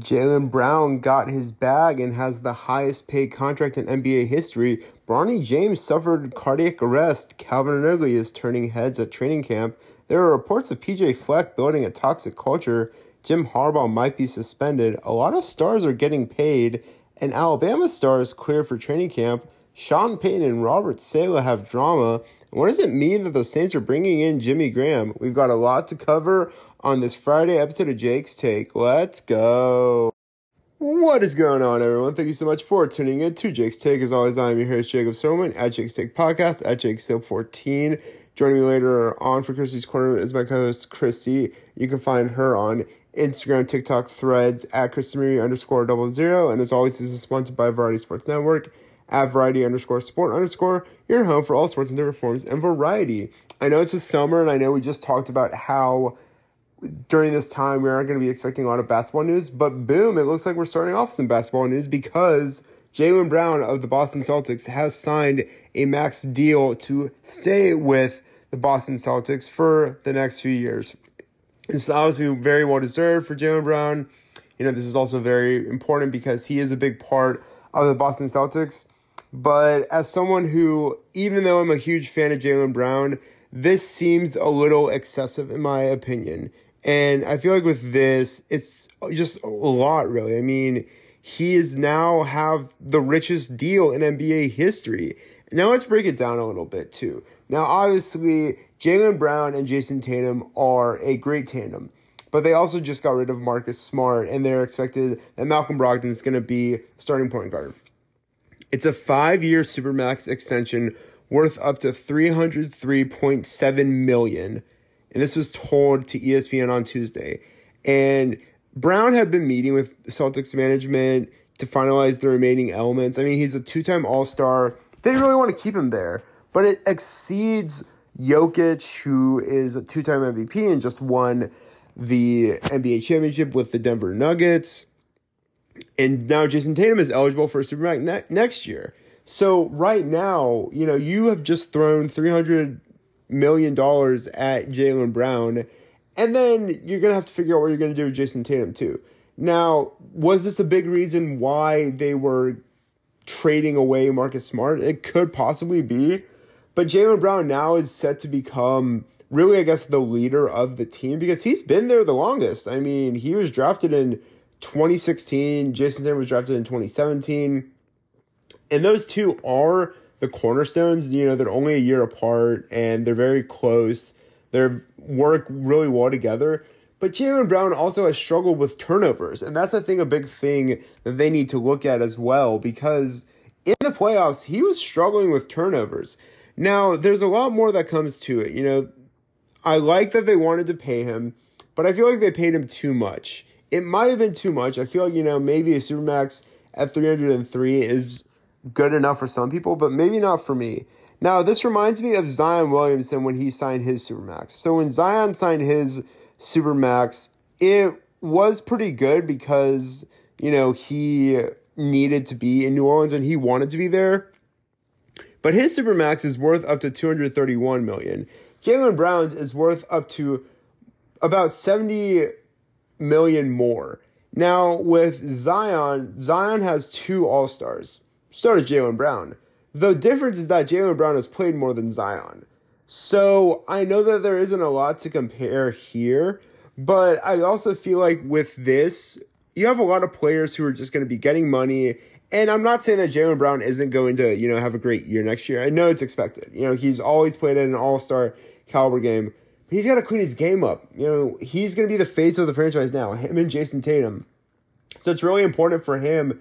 Jaylen Brown got his bag and has the highest paid contract in NBA history. Bronny James suffered cardiac arrest. Calvin Ridley is turning heads at training camp. There are reports of PJ Fleck building a toxic culture. Jim Harbaugh might be suspended. A lot of stars are getting paid, and Alabama stars clear for training camp. Sean Payton and Robert Saleh have drama. What does it mean that the Saints are bringing in Jimmy Graham? We've got a lot to cover on this Friday episode of Jake's Take. Let's go. What is going on, everyone? Thank you so much for tuning in to Jake's Take. As always, I'm your host, Jacob Silverman at Jake's Take Podcast at Jake's Take 14 Joining me later on for Christy's Corner is my co-host, Christy. You can find her on Instagram, TikTok, threads at Christy underscore double zero. And as always, this is sponsored by Variety Sports Network at variety underscore sport underscore your home for all sports in different forms and variety. I know it's the summer and I know we just talked about how during this time we aren't going to be expecting a lot of basketball news, but boom, it looks like we're starting off some basketball news because Jaylen Brown of the Boston Celtics has signed a max deal to stay with the Boston Celtics for the next few years. It's obviously very well deserved for Jaylen Brown. You know, this is also very important because he is a big part of the Boston Celtics. But as someone who, even though I'm a huge fan of Jaylen Brown, this seems a little excessive in my opinion. And I feel like with this, it's just a lot, really. I mean, he is now have the richest deal in NBA history. Now let's break it down a little bit too. Now, obviously, Jaylen Brown and Jayson Tatum are a great tandem, but they also just got rid of Marcus Smart, and they're expected that Malcolm Brogdon is going to be starting point guard. It's a five-year supermax extension worth up to 303.7 million. And this was told to ESPN on Tuesday. And Brown had been meeting with Celtics management to finalize the remaining elements. I mean, he's a two-time All-Star. They didn't really want to keep him there, but it exceeds Jokic, who is a two-time MVP and just won the NBA championship with the Denver Nuggets. And now Jayson Tatum is eligible for a Supermax ne- next year. So right now, you know, you have just thrown three hundred million dollars at Jaylen Brown, and then you're gonna have to figure out what you're gonna do with Jayson Tatum too. Now, was this a big reason why they were trading away Marcus Smart? It could possibly be, but Jaylen Brown now is set to become really, I guess, the leader of the team because he's been there the longest. I mean, he was drafted in 2016. Jayson Tatum was drafted in 2017 and those two are the cornerstones. You know, they're only a year apart and they're very close. They work really well together. But Jaylen Brown also has struggled with turnovers, and that's I think a big thing that they need to look at as well because in the playoffs he was struggling with turnovers. Now there's a lot more that comes to it. You know, I like that they wanted to pay him, but I feel like they paid him too much. It might have been too much. I feel like you know maybe a supermax at 303 is good enough for some people, but maybe not for me. Now, this reminds me of Zion Williamson when he signed his Supermax. So when Zion signed his Supermax, it was pretty good because, you know, he needed to be in New Orleans and he wanted to be there. But his Supermax is worth up to 231 million. Jaylen Brown's is worth up to about 70 million more. Now, with Zion, Zion has two All Stars. So does Jaylen Brown. The difference is that Jaylen Brown has played more than Zion. So I know that there isn't a lot to compare here, but I also feel like with this, you have a lot of players who are just going to be getting money. And I'm not saying that Jaylen Brown isn't going to, you know, have a great year next year. I know it's expected. You know, he's always played in an all star caliber game. But he's got to clean his game up. You know, he's going to be the face of the franchise now, him and Jayson Tatum. So it's really important for him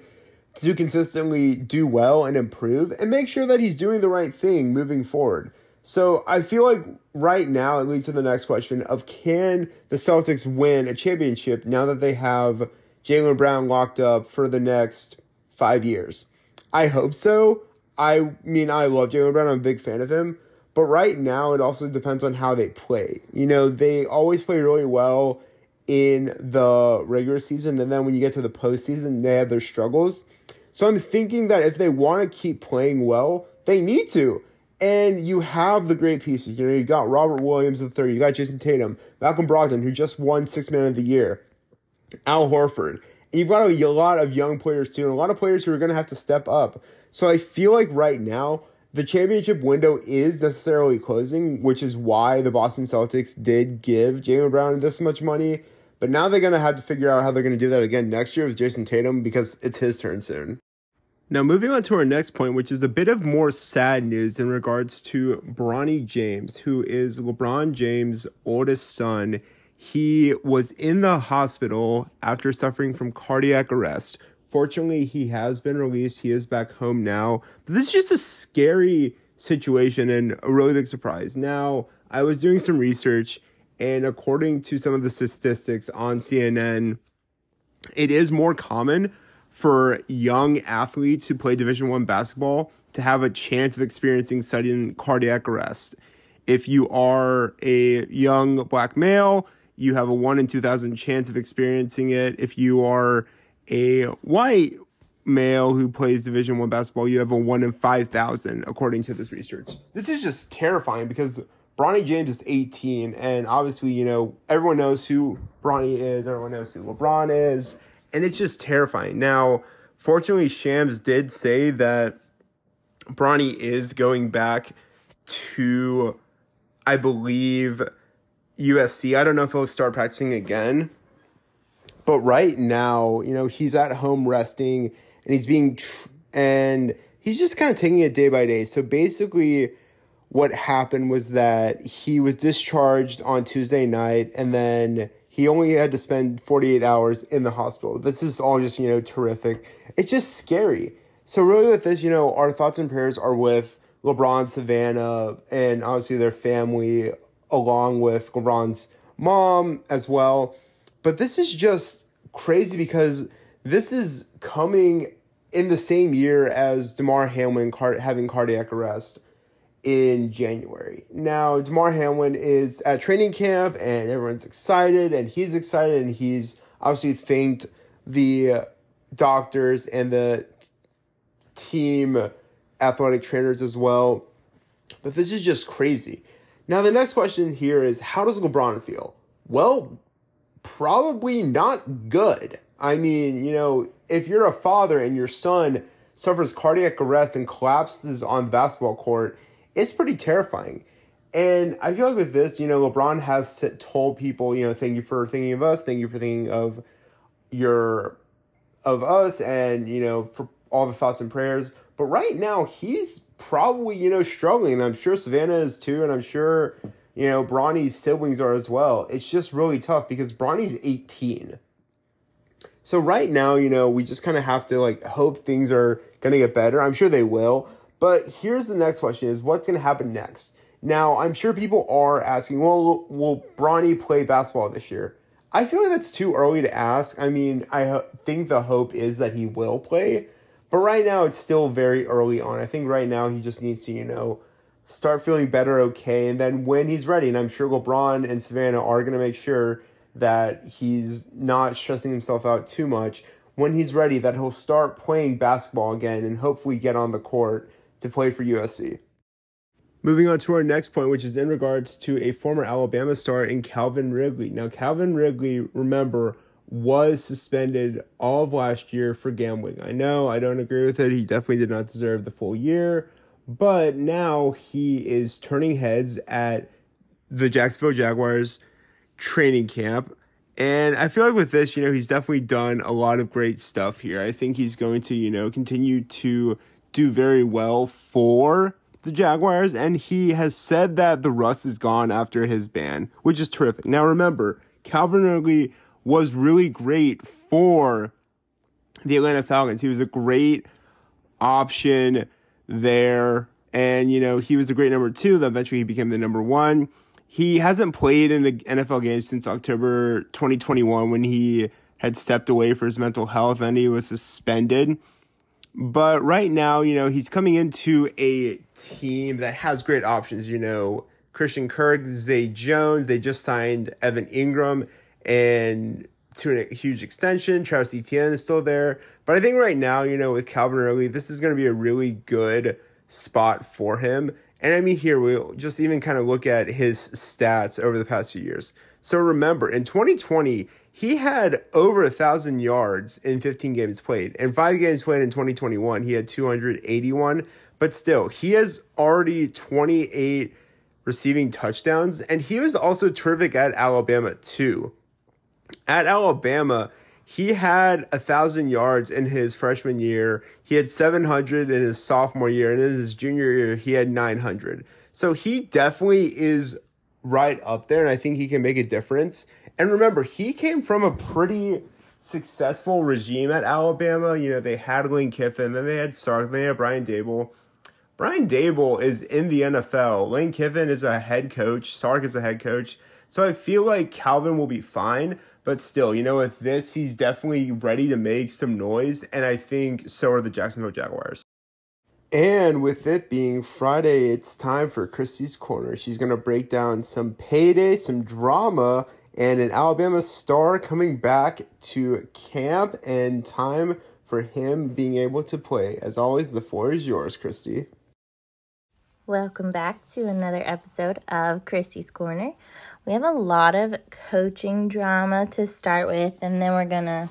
to consistently do well and improve and make sure that he's doing the right thing moving forward. So I feel like right now it leads to the next question of can the Celtics win a championship now that they have Jaylen Brown locked up for the next five years? I hope so. I mean, I love Jaylen Brown. I'm a big fan of him. But right now, it also depends on how they play. You know, they always play really well in the regular season, and then when you get to the postseason, they have their struggles. So I'm thinking that if they want to keep playing well, they need to. And you have the great pieces. You know, you got Robert Williams the third, you got Jayson Tatum, Malcolm Brogdon, who just won Six Man of the Year, Al Horford. And you've got a, lot of young players too, and a lot of players who are going to have to step up. So I feel like right now the championship window is necessarily closing, which is why the Boston Celtics did give Jaylen Brown this much money. But now they're going to have to figure out how they're going to do that again next year with Jayson Tatum because it's his turn soon. Now, moving on to our next point, which is a bit of more sad news in regards to Bronny James, who is LeBron James' oldest son. He was in the hospital after suffering from cardiac arrest. Fortunately, he has been released. He is back home now. But this is just a scary situation and a really big surprise. Now, I was doing some research, and according to some of the statistics on CNN, it is more common for young athletes who play Division One basketball to have a chance of experiencing sudden cardiac arrest. If you are a young black male, you have a 1 in 2000 chance of experiencing it. If you are a white male who plays division 1 basketball, you have a 1 in 5000 according to this research. This is just terrifying because Bronny James is 18 and obviously, you know, everyone knows who Bronny is, everyone knows who LeBron is, and it's just terrifying. Now, fortunately, Shams did say that Bronny is going back to, I believe, USC. I don't know if he'll start practicing again. But right now, you know, he's at home resting and he's being, tr- and he's just kind of taking it day by day. So basically, what happened was that he was discharged on Tuesday night and then he only had to spend 48 hours in the hospital. This is all just, you know, terrific. It's just scary. So, really, with this, you know, our thoughts and prayers are with LeBron, Savannah, and obviously their family, along with LeBron's mom as well. But this is just crazy because this is coming in the same year as Damar Hamlin car- having cardiac arrest in January. Now, Damar Hamlin is at training camp and everyone's excited and he's excited and he's obviously thanked the doctors and the team athletic trainers as well. But this is just crazy. Now, the next question here is how does LeBron feel? Well, probably not good. I mean, you know, if you're a father and your son suffers cardiac arrest and collapses on the basketball court, it's pretty terrifying. And I feel like with this, you know, LeBron has told people, you know, thank you for thinking of us, thank you for thinking of your of us, and you know, for all the thoughts and prayers. But right now, he's probably you know struggling, and I'm sure Savannah is too, and I'm sure you know Bronny's siblings are as well. It's just really tough because Bronny's 18. So right now, you know, we just kind of have to like hope things are gonna get better. I'm sure they will. But here's the next question is what's going to happen next? Now, I'm sure people are asking, well, will Bronny play basketball this year? I feel like that's too early to ask. I mean, I ho- think the hope is that he will play, but right now it's still very early on. I think right now he just needs to, you know, start feeling better, okay, and then when he's ready, and I'm sure LeBron and Savannah are going to make sure that he's not stressing himself out too much. When he's ready, that he'll start playing basketball again and hopefully get on the court to play for USC. Moving on to our next point, which is in regards to a former Alabama star in Calvin Ridley. Now, Calvin Ridley, remember, was suspended all of last year for gambling. I know I don't agree with it. He definitely did not deserve the full year, but now he is turning heads at the Jacksonville Jaguars training camp. And I feel like with this, you know, he's definitely done a lot of great stuff here. I think he's going to, you know, continue to do very well for the Jaguars, and he has said that the rust is gone after his ban, which is terrific. Now remember, Calvin Ridley was really great for the Atlanta Falcons. He was a great option there, and you know he was a great number two. Then eventually he became the number one. He hasn't played in an NFL game since October 2021 when he had stepped away for his mental health and he was suspended. But right now, you know, he's coming into a team that has great options. You know, Christian Kirk, Zay Jones, they just signed Evan Engram and to a huge extension. Travis Etienne is still there. But I think right now, you know, with Calvin Ridley, this is going to be a really good spot for him. And I mean, here we'll just even kind of look at his stats over the past few years. So remember, in 2020, he had over a thousand yards in 15 games played. And five games played in 2021, he had 281. But still, he has already 28 receiving touchdowns, and he was also terrific at Alabama too. At Alabama, he had a thousand yards in his freshman year. He had 700 in his sophomore year, and in his junior year, he had 900. So he definitely is right up there, and I think he can make a difference. And remember, he came from a pretty successful regime at Alabama. You know, they had Lane Kiffin, then they had Sark, then they had Brian Daboll. Brian Daboll is in the NFL. Lane Kiffin is a head coach. Sark is a head coach. So I feel like Calvin will be fine. But still, you know, with this, he's definitely ready to make some noise. And I think so are the Jacksonville Jaguars. And with it being Friday, it's time for Christy's Corner. She's going to break down some payday, some drama, and an Alabama star coming back to camp and time for him being able to play. As always, the floor is yours, Christy. Welcome back to another episode of Christy's Corner. We have a lot of coaching drama to start with, and then we're going to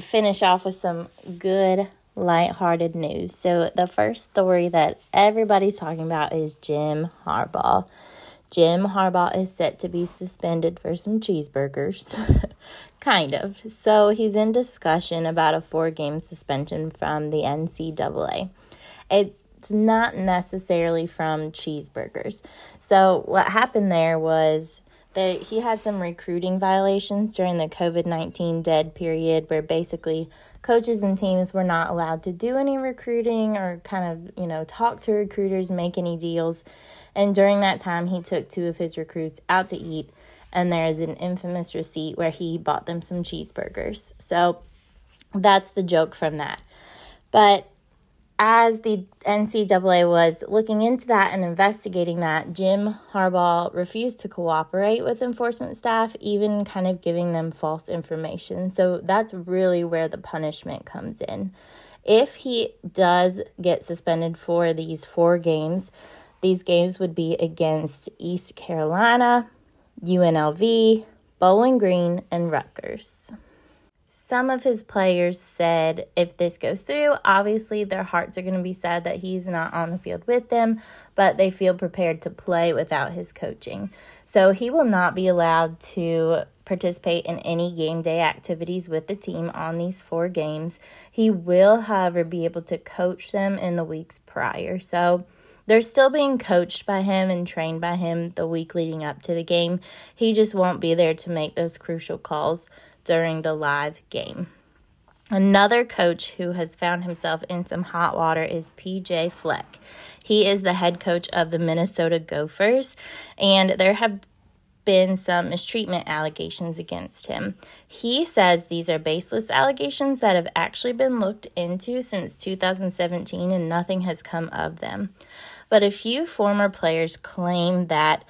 finish off with some good, light-hearted news. So, the first story that everybody's talking about is Jim Harbaugh. Jim Harbaugh is set to be suspended for some cheeseburgers. kind of. So, he's in discussion about a four game suspension from the NCAA. It's not necessarily from cheeseburgers. So what happened there was that he had some recruiting violations during the COVID 19 dead period where basically coaches and teams were not allowed to do any recruiting or kind of, you know, talk to recruiters, make any deals. And during that time, he took two of his recruits out to eat. And there is an infamous receipt where he bought them some cheeseburgers. So that's the joke from that. But as the NCAA was looking into that and investigating that, Jim Harbaugh refused to cooperate with enforcement staff, even kind of giving them false information. So that's really where the punishment comes in. If he does get suspended for these four games, these games would be against East Carolina, UNLV, Bowling Green, and Rutgers. Some of his players said if this goes through, obviously their hearts are going to be sad that he's not on the field with them, but they feel prepared to play without his coaching. So he will not be allowed to participate in any game day activities with the team on these four games. He will, however, be able to coach them in the weeks prior. So they're still being coached by him and trained by him the week leading up to the game. He just won't be there to make those crucial calls during the live game. Another coach who has found himself in some hot water is PJ Fleck. He is the head coach of the Minnesota Gophers, and there have been some mistreatment allegations against him. He says these are baseless allegations that have actually been looked into since 2017 and nothing has come of them. But a few former players claim that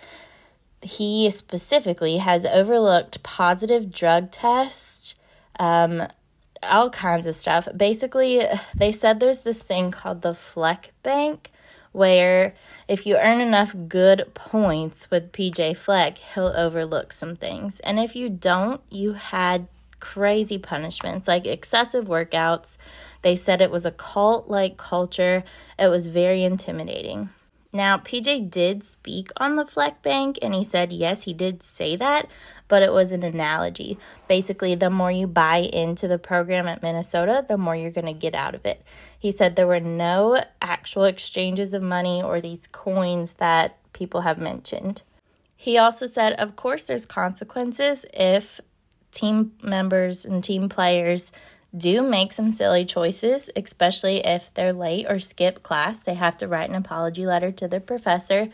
he specifically has overlooked positive drug tests, um, all kinds of stuff. Basically, they said there's this thing called the Fleck Bank, where if you earn enough good points with PJ Fleck, he'll overlook some things. And if you don't, you had crazy punishments like excessive workouts. They said it was a cult like culture, it was very intimidating. Now, PJ did speak on the Fleck Bank and he said, yes, he did say that, but it was an analogy. Basically, the more you buy into the program at Minnesota, the more you're going to get out of it. He said there were no actual exchanges of money or these coins that people have mentioned. He also said, of course, there's consequences if team members and team players do make some silly choices, especially if they're late or skip class. They have to write an apology letter to their professor.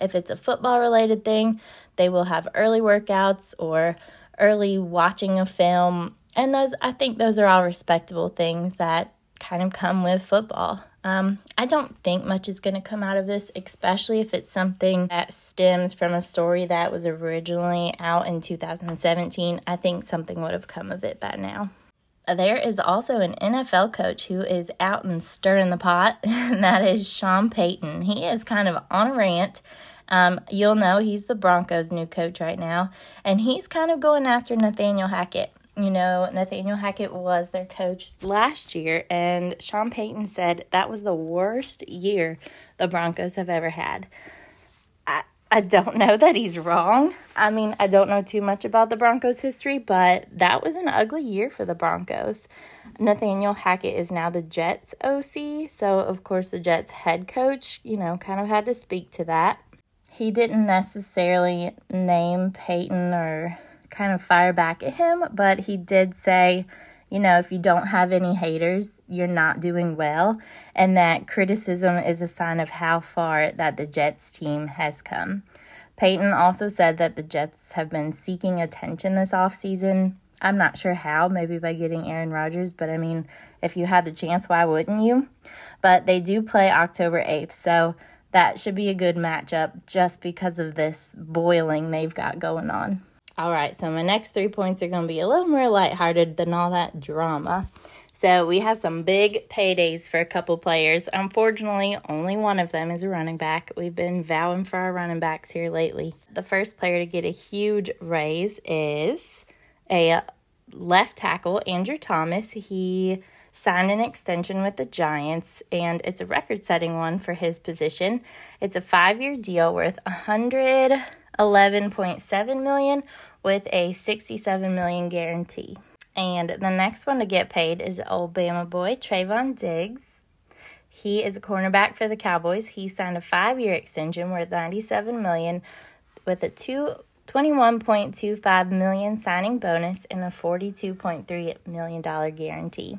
If it's a football related thing, they will have early workouts or early watching a film. And those, I think, those are all respectable things that kind of come with football. Um, I don't think much is going to come out of this, especially if it's something that stems from a story that was originally out in 2017. I think something would have come of it by now there is also an NFL coach who is out and stirring the pot, and that is Sean Payton. He is kind of on a rant Um, you'll know he's the Broncos' new coach right now, and he's kind of going after Nathaniel Hackett. You know, Nathaniel Hackett was their coach last year, and Sean Payton said that was the worst year the Broncos have ever had. I, don't know that he's wrong. I mean, I don't know too much about the Broncos' history, but that was an ugly year for the Broncos. Nathaniel Hackett is now the Jets OC, so of course, the Jets head coach, you know, kind of had to speak to that. He didn't necessarily name Payton or kind of fire back at him, but he did say, you know, if you don't have any haters, you're not doing well, and that criticism is a sign of how far that the Jets team has come. Payton also said that the Jets have been seeking attention this offseason. I'm not sure how, maybe by getting Aaron Rodgers, but I mean, if you had the chance, why wouldn't you? But they do play October 8th, so that should be a good matchup just because of this boiling they've got going on. All right, so my next three points are going to be a little more lighthearted than all that drama. So we have some big paydays for a couple players. Unfortunately, only one of them is a running back. We've been vowing for our running backs here lately. The first player to get a huge raise is a left tackle, Andrew Thomas. He signed an extension with the Giants, and it's a record setting one for his position. It's a five year deal worth 100 11.7 million with a 67 million guarantee. And the next one to get paid is old Bama boy Trevon Diggs. He is a cornerback for the Cowboys. He signed a five-year extension worth 97 million with a two 21.25 million signing bonus and a 42.3 million dollar guarantee.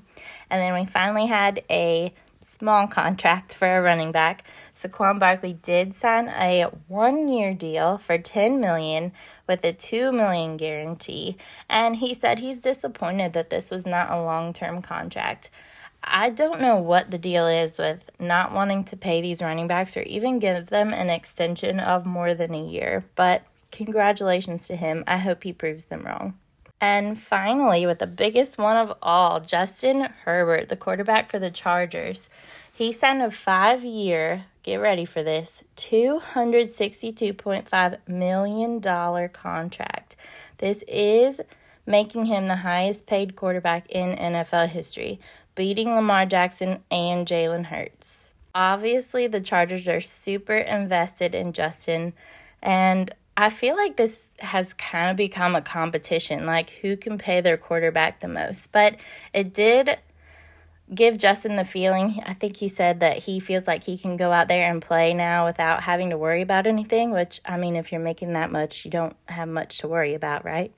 And then we finally had a small contract for a running back. Saquon Barkley did sign a one-year deal for 10 million with a 2 million guarantee, and he said he's disappointed that this was not a long-term contract. I don't know what the deal is with not wanting to pay these running backs or even give them an extension of more than a year, but congratulations to him. I hope he proves them wrong. And finally, with the biggest one of all, Justin Herbert, the quarterback for the Chargers. He signed a five year, get ready for this, $262.5 million contract. This is making him the highest paid quarterback in NFL history, beating Lamar Jackson and Jalen Hurts. Obviously, the Chargers are super invested in Justin, and I feel like this has kind of become a competition, like who can pay their quarterback the most. But it did give Justin the feeling. I think he said that he feels like he can go out there and play now without having to worry about anything, which, I mean, if you're making that much, you don't have much to worry about, right?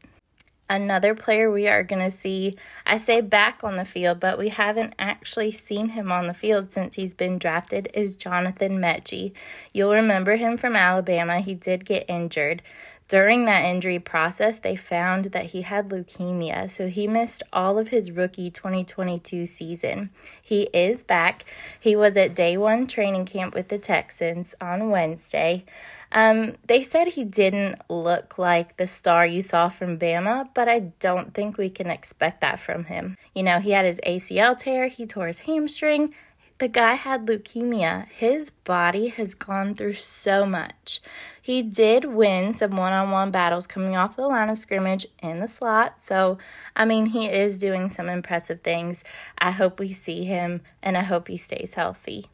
Another player we are going to see, I say back on the field, but we haven't actually seen him on the field since he's been drafted, is Jonathan Metchie. You'll remember him from Alabama. He did get injured. During that injury process, they found that he had leukemia, so he missed all of his rookie 2022 season. He is back. He was at day one training camp with the Texans on Wednesday. Um, they said he didn't look like the star you saw from Bama, but I don't think we can expect that from him. You know, he had his ACL tear, he tore his hamstring, the guy had leukemia. His body has gone through so much. He did win some one on one battles coming off the line of scrimmage in the slot. So, I mean, he is doing some impressive things. I hope we see him and I hope he stays healthy.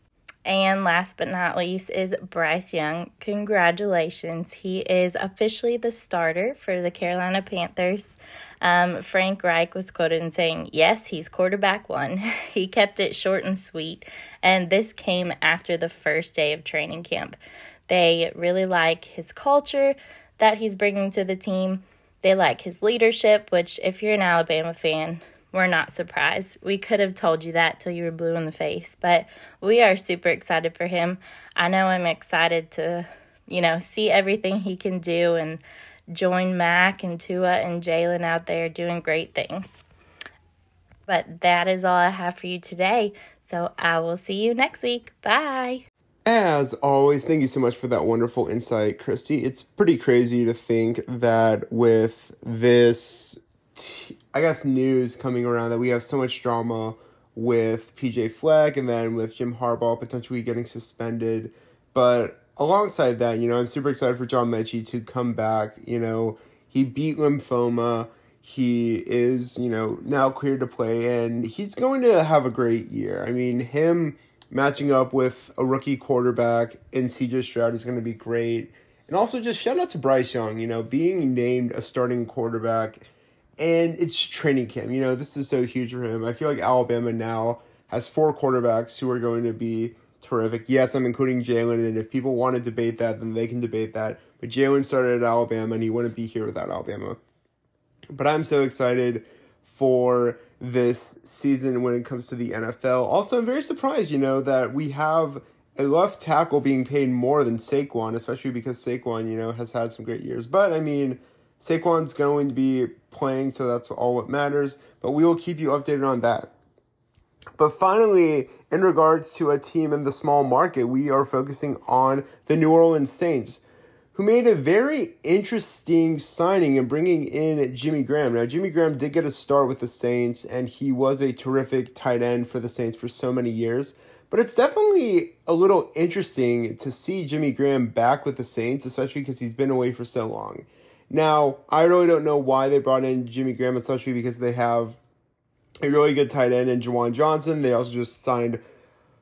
And last but not least is Bryce Young. Congratulations. He is officially the starter for the Carolina Panthers. Um, Frank Reich was quoted in saying, Yes, he's quarterback one. he kept it short and sweet. And this came after the first day of training camp. They really like his culture that he's bringing to the team. They like his leadership, which, if you're an Alabama fan, we're not surprised. We could have told you that till you were blue in the face, but we are super excited for him. I know I'm excited to, you know, see everything he can do and join Mac and Tua and Jalen out there doing great things. But that is all I have for you today. So I will see you next week. Bye. As always, thank you so much for that wonderful insight, Christy. It's pretty crazy to think that with this I guess news coming around that we have so much drama with PJ Fleck and then with Jim Harbaugh potentially getting suspended. But alongside that, you know, I'm super excited for John Metchie to come back. You know, he beat lymphoma. He is, you know, now cleared to play, and he's going to have a great year. I mean, him matching up with a rookie quarterback in CJ Stroud is going to be great. And also, just shout out to Bryce Young, you know, being named a starting quarterback, and it's training camp. You know, this is so huge for him. I feel like Alabama now has four quarterbacks who are going to be terrific. Yes, I'm including Jalen, and if people want to debate that, then they can debate that. But Jalen started at Alabama, and he wouldn't be here without Alabama. But I'm so excited for this season when it comes to the NFL. Also, I'm very surprised, you know, that we have a left tackle being paid more than Saquon, especially because Saquon, you know, has had some great years. But I mean, Saquon's going to be playing, so that's all what matters. But we will keep you updated on that. But finally, in regards to a team in the small market, we are focusing on the New Orleans Saints, who made a very interesting signing in bringing in Jimmy Graham. Now, Jimmy Graham did get a start with the Saints, and he was a terrific tight end for the Saints for so many years. But it's definitely a little interesting to see Jimmy Graham back with the Saints, especially because he's been away for so long. Now, I really don't know why they brought in Jimmy Graham, especially because they have a really good tight end in Juwan Johnson. They also just signed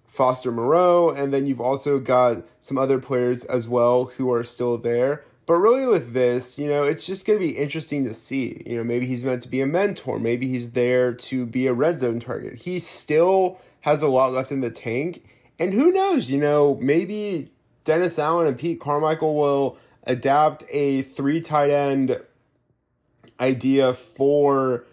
Foster Moreau, and then you've also got some other players as well who are still there. But really, with this, you know, it's just going to be interesting to see. You know, maybe he's meant to be a mentor. Maybe he's there to be a red zone target. He still has a lot left in the tank. And who knows, you know, maybe Dennis Allen and Pete Carmichael will adapt a three tight end idea for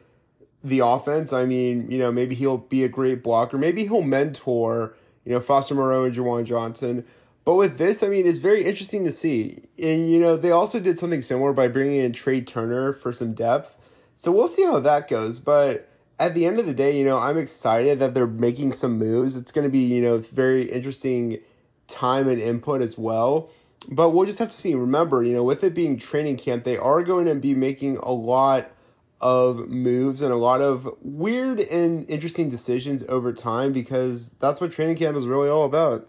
the offense. I mean, you know, maybe he'll be a great blocker. Maybe he'll mentor, you know, Foster Moreau and Juwan Johnson. But with this, I mean, it's very interesting to see. And, you know, they also did something similar by bringing in Trey Turner for some depth. So we'll see how that goes. But at the end of the day, you know, I'm excited that they're making some moves. It's going to be, you know, very interesting time and input as well. But we'll just have to see. Remember, you know, with it being training camp, they are going to be making a lot of moves and a lot of weird and interesting decisions over time because that's what training camp is really all about.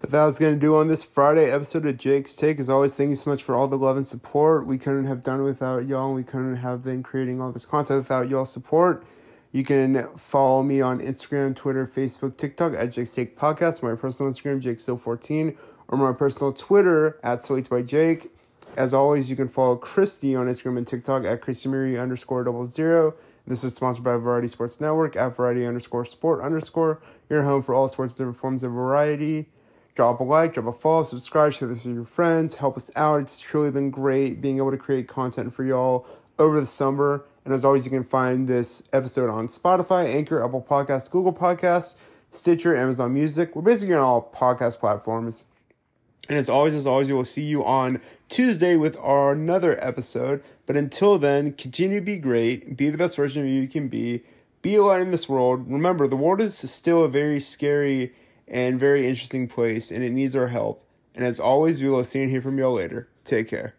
But that was going to do on this Friday episode of Jake's Take. As always, thank you so much for all the love and support. We couldn't have done it without y'all, we couldn't have been creating all this content without y'all support. You can follow me on Instagram, Twitter, Facebook, TikTok at Jake's Take Podcast, my personal Instagram, JakeSo14, or my personal Twitter at Slate by Jake. As always, you can follow Christy on Instagram and TikTok at ChristyMary underscore double zero. This is sponsored by Variety Sports Network at Variety underscore sport underscore. Your home for all sorts of different forms of variety. Drop a like, drop a follow, subscribe, share this with your friends, help us out. It's truly been great being able to create content for y'all over the summer. And as always, you can find this episode on Spotify, Anchor, Apple Podcasts, Google Podcasts, Stitcher, Amazon Music. We're basically on all podcast platforms. And as always, as always, we will see you on Tuesday with our another episode. But until then, continue to be great, be the best version of you you can be, be a light in this world. Remember, the world is still a very scary and very interesting place, and it needs our help. And as always, we will see and hear from y'all later. Take care.